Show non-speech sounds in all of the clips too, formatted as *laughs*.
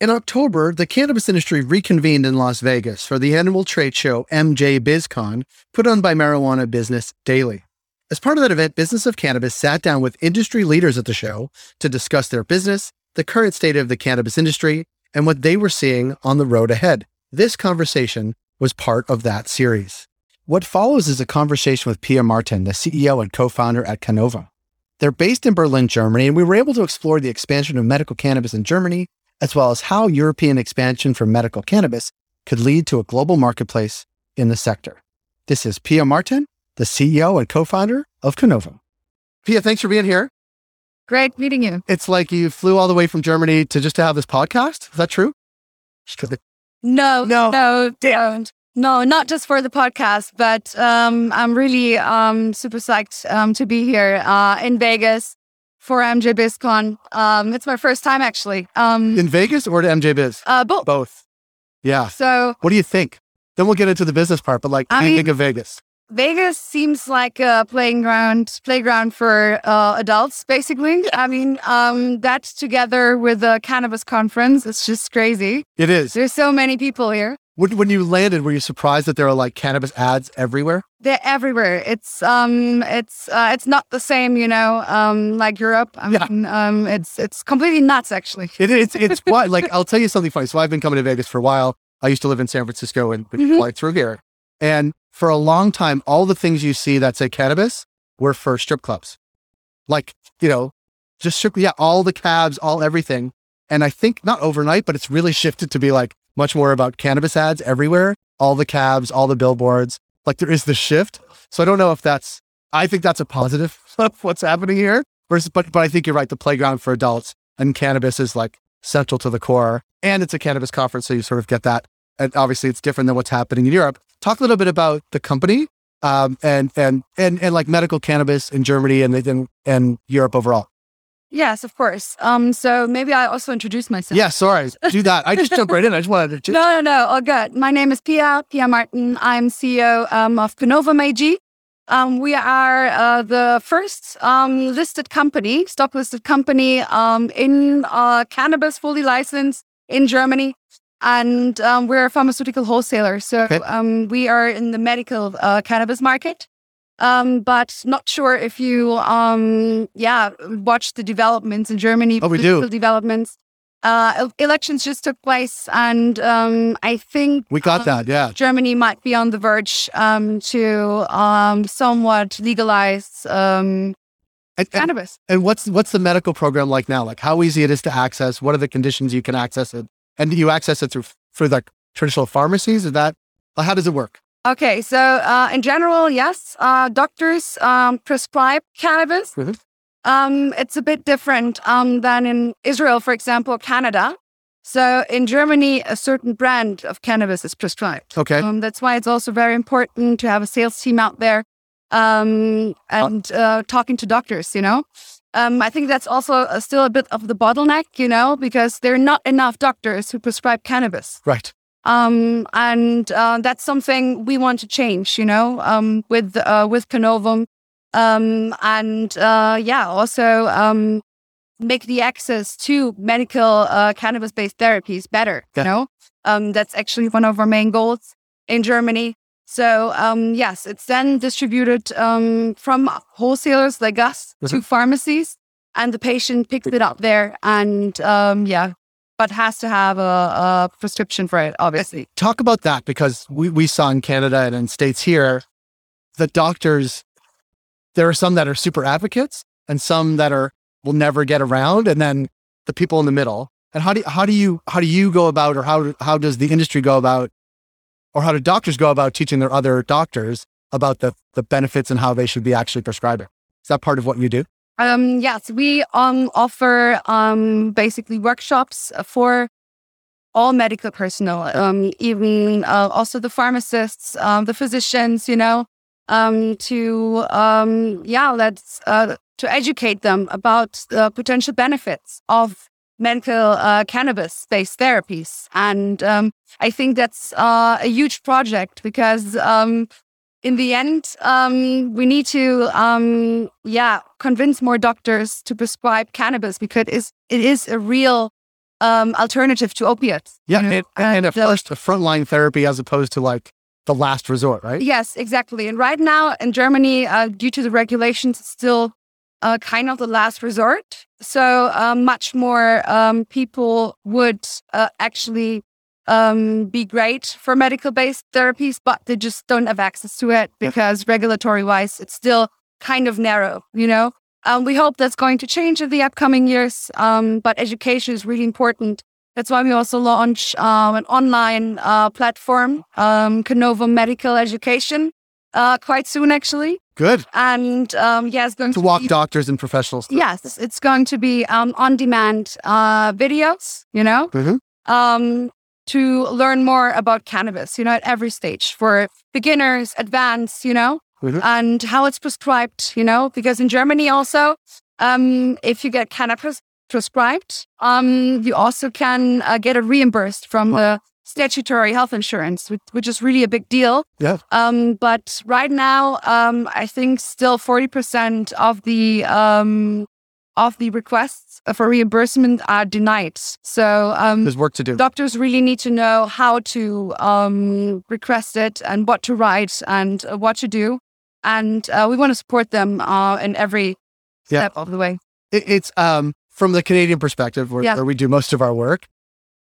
In October, the cannabis industry reconvened in Las Vegas for the annual trade show MJ BizCon, put on by Marijuana Business Daily. As part of that event, Business of Cannabis sat down with industry leaders at the show to discuss their business, the current state of the cannabis industry, and what they were seeing on the road ahead. This conversation was part of that series. What follows is a conversation with Pia Marten, the CEO and co founder at Cannovum. They're based in Berlin, Germany, and we were able to explore the expansion of medical cannabis in Germany, as well as how European expansion for medical cannabis could lead to a global marketplace in the sector. This is Pia Marten, the CEO and co founder of Cannovum. Pia, thanks for being here. Great meeting you. It's like you flew all the way from Germany to just to have this podcast. Is that true? No, No. no, don't. No, not just for the podcast, but um, I'm really um, super psyched um, to be here uh, in Vegas for MJ BizCon. Um, it's my first time actually. Um, In Vegas or to MJ Biz? uh, both. Both. Yeah. So What do you think? Then we'll get into the business part, but like, I do you mean- think of Vegas? Vegas seems like a playing ground, playground for uh, adults, basically. I mean, um, that together with the cannabis conference, it's just crazy. It is. There's so many people here. When, when you landed, were you surprised that there are like cannabis ads everywhere? They're everywhere. It's um, it's uh, it's not the same, you know, um, like Europe. I Yeah. mean, um, it's it's completely nuts, actually. *laughs* It, it's it's *laughs* wild. Like I'll tell you something funny. So I've been coming to Vegas for a while. I used to live in San Francisco and Mhm. fly through here. And for a long time, all the things you see that say cannabis were for strip clubs. Like, you know, just strip. yeah, all the cabs, all everything. And I think not overnight, but it's really *laughs* shifted to be like much more about cannabis ads everywhere. All the cabs, all the billboards. Like there is the shift. So I don't know if that's, I think that's a positive *laughs* of what's happening here. Versus, but, but I think you're right. The playground for adults and cannabis is like central to the core. And it's a cannabis conference. So you sort of get that. And obviously it's different than what's happening in Europe. Talk a little bit about the company um, and, and, and, and like medical cannabis in Germany and, and, and Europe overall. Yes, of course. Um, so maybe I also introduce myself. Yeah, sorry. *laughs* Do that. I just jumped right in. I just wanted to. No, no, no. All good. My name is Pia, Pia Marten. I'm CEO um, of Cannovum AG. Um, we are uh, the first um, listed company, stock listed company um, in uh, cannabis, fully licensed in Germany. And um, we're a pharmaceutical wholesaler. So Okay. um, we are in the medical uh, cannabis market. Um, but not sure if you, um, yeah, watch the developments in Germany. Oh, we do. Developments. Uh, elections just took place, and um, I think We got um, that. Yeah. Germany might be on the verge um, to um, somewhat legalize um, And, and, cannabis. and what's what's the medical program like now? Like how easy it is to access? What are the conditions you can access it? And do you access it through through like traditional pharmacies? Is that how does it work? Okay, so uh, in general, yes, uh, doctors um, prescribe cannabis. Mhm. Um, it's a bit different um, than in Israel, for example, Canada. So in Germany, a certain brand of cannabis is prescribed. Okay. Um, that's why it's also very important to have a sales team out there um, and uh, talking to doctors, you know. Um, I think that's also uh, still a bit of the bottleneck, you know, because there are not enough doctors who prescribe cannabis. Right. Um, and uh, that's something we want to change, you know, um, with uh, with Cannovum. Um, and uh, yeah, also um, make the access to medical uh, cannabis-based therapies better. Yeah. You know, um, that's actually one of our main goals in Germany. So um, yes, it's then distributed um, from wholesalers like us to Mhm. pharmacies, and the patient picks it up there, and um, yeah, but has to have a, a prescription for it, obviously. Talk about that because we, we saw in Canada and in states here, the doctors, there are some that are super advocates and some that are will never get around, and then the people in the middle. And how do how do you how do you go about, or how how does the industry go about, or how do doctors go about teaching their other doctors about the the benefits and how they should be actually prescribing? Is that part of what you do? Um, yes, we um, offer um, basically workshops for all medical personnel, um, even uh, also the pharmacists, um, the physicians, you know, um, to yeah, let's uh, to educate them about the potential benefits of medical uh, cannabis-based therapies, and I think that's uh, a huge project because in the end, um, we need to, um, yeah, convince more doctors to prescribe cannabis because it's, it is a real um, alternative to opiates. Yeah, you know? and, and a the- first a frontline therapy as opposed to like the last resort, right? Yes, exactly. And right now in Germany, uh, due to the regulations, it's still uh, kind of the last resort. So uh, much more um, people would uh, actually um, be great for medical based therapies, but they just don't have access to it because regulatory wise, it's still kind of narrow, you know? Um, we hope that's going to change in the upcoming years, um, but education is really important. That's why we also launch um, an online uh, platform, um, Cannovum Medical Education, uh, quite soon actually. Good. And um, yeah, it's going To to walk be, doctors and professionals. through. yes, it's going to be um, on-demand uh, videos, you know, Mhm. um, to learn more about cannabis, you know, at every stage for beginners, advanced, you know, Mhm. and how it's prescribed, you know, because in Germany also, um, if you get cannabis prescribed, um, you also can uh, get it reimbursed from the statutory health insurance, which, which is really a big deal. Yeah. Um, but right now, um, I think still 40% of the um, of the requests for reimbursement are denied. So um, There's work to do. doctors really need to know how to um, request it and what to write and uh, what to do. And uh, we want to support them uh, in every Yeah. step of the way. It, it's um from the Canadian perspective where, Yeah. where we do most of our work.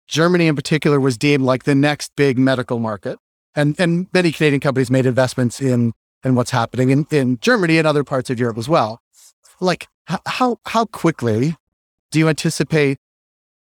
Germany in particular was deemed like the next big medical market. And and many Canadian companies made investments in in what's happening in, in Germany and other parts of Europe as well. Like how how quickly do you anticipate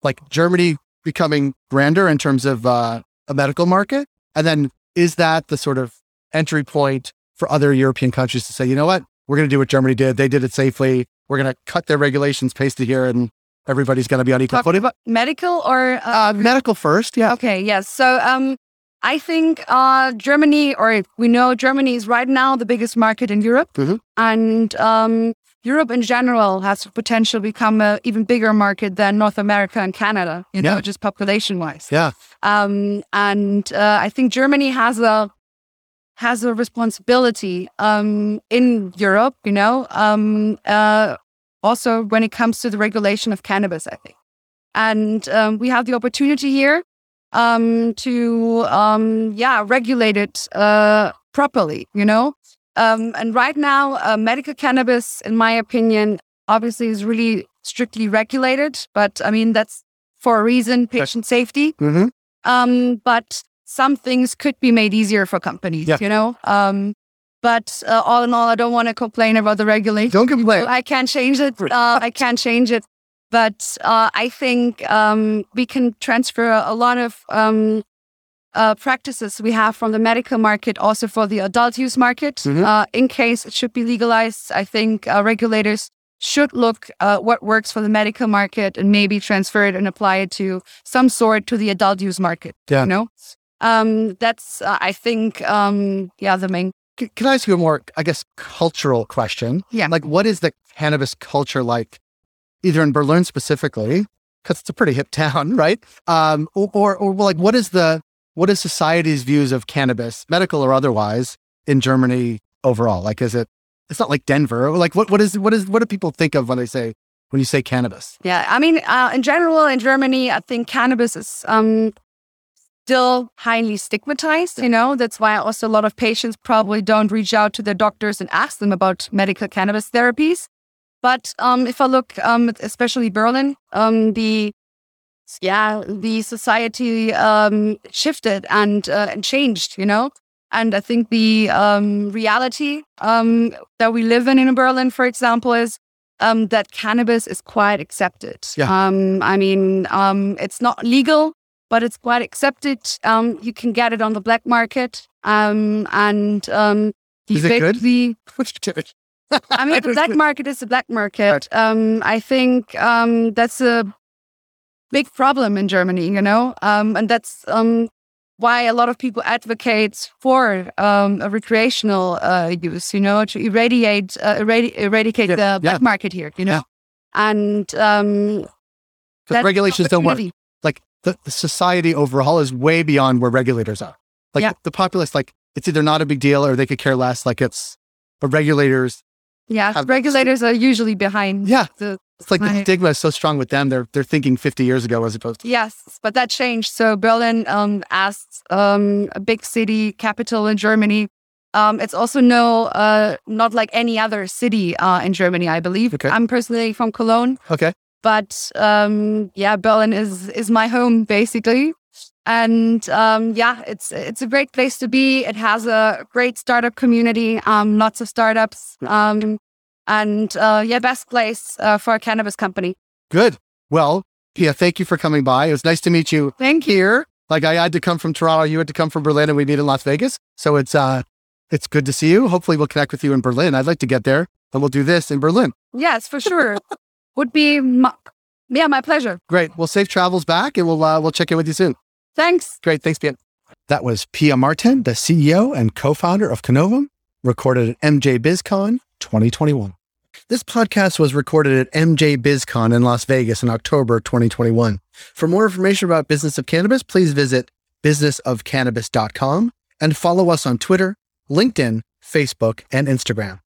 like Germany becoming grander in terms of uh, a medical market? And then is that the sort of entry point for other European countries to say, you know what, we're going to do what Germany did. They did it safely. We're going to cut their regulations, paste it here, and everybody's going to be on equal footing. medical or uh, Uh, medical first, yeah. Okay, yes. So um, I think uh, Germany, or we know Germany is right now the biggest market in Europe, Mhm. and um, Europe in general has the potential to become an even bigger market than North America and Canada. You know, Yeah. just population wise. Yeah. Um, and uh, I think Germany has a has a responsibility um, in Europe. You know, um, uh, also when it comes to the regulation of cannabis, I think, and um, we have the opportunity here um, to um, yeah regulate it uh, properly. You know, um, and right now, uh, medical cannabis, in my opinion, obviously is really strictly regulated. But I mean that's for a reason, patient safety. Mm-hmm. Um, but some things could be made easier for companies, Yeah. you know? Um, but uh, all in all, I don't want to complain about the regulation. Don't complain. I can't change it. Uh, I can't change it. But uh, I think um, we can transfer a lot of um, uh, practices we have from the medical market also for the adult use market. Mhm. Uh, in case it should be legalized, I think uh, regulators should look uh, what works for the medical market and maybe transfer it and apply it to some sort to the adult use market. Yeah. You know, um, that's uh, I think um, yeah the main C- Can I ask you a more, I guess, cultural question? Yeah. Like, what is the cannabis culture like, either in Berlin specifically, because it's a pretty hip *laughs* town, right? Um, or, or, or like, what is the, what is society's views of cannabis, medical or otherwise, in Germany overall? Like, is it, it's not like Denver. Like, what, what is, what is, what do people think of when they say, when you say cannabis? Yeah, I mean, uh, in general, in Germany, I think cannabis is um, still highly stigmatized. You know, that's why also a lot of patients probably don't reach out to their doctors and ask them about medical cannabis therapies. But um, if I look, um, especially Berlin, um, the yeah, the society um, shifted and uh, and changed. You know, and I think the um, reality um, that we live in in Berlin, for example, is um, that cannabis is quite accepted. Yeah. Um, I mean, um, it's not legal, but it's quite accepted. Um, you can get it on the black market. Um, and um, Is it good? The, *laughs* I mean, *laughs* the black market is the black market. Um, I think um, that's a big problem in Germany, you know, um, and that's um, why a lot of people advocate for um, a recreational uh, use, you know, to irradiate uh, eradi- eradicate the black yeah. market here, you know, Yeah. and um, regulations don't work. like the, the society overall is way beyond where regulators are. Like Yeah. the populace, like it's either not a big deal or they could care less. Like it's, but regulators, Yeah, have- regulators are usually behind yeah, the It's like the stigma is so strong with them. They're they're thinking 50 years ago as opposed to Yes, but that changed. So Berlin, um, as um, a big city capital in Germany, um, it's also no, uh, not like any other city uh, in Germany. I believe. Okay. I'm personally from Cologne, okay. but um, yeah, Berlin is is my home basically, and um, yeah, it's it's a great place to be. It has a great startup community, um, lots of startups, um, and uh, yeah, best place uh, for a cannabis company. Good. Well, Pia, thank you for coming by. It was nice to meet you Thank you. here. Like I had to come from Toronto, you had to come from Berlin, and we meet in Las Vegas. So it's uh, it's good to see you. Hopefully, we'll connect with you in Berlin. I'd like to get there, and we'll do this in Berlin. Yes, for sure. *laughs* Would be my, yeah, my pleasure. Great. Well, safe travels back, and we'll uh, we'll check in with you soon. Thanks. Great. Thanks, Pia. That was Pia Marten, the CEO and co-founder of Cannovum, recorded at MJ BizCon 2021. This podcast was recorded at MJ BizCon in Las Vegas in October 2021. For more information about Business of Cannabis, please visit businessofcannabis.com and follow us on Twitter, LinkedIn, Facebook, and Instagram.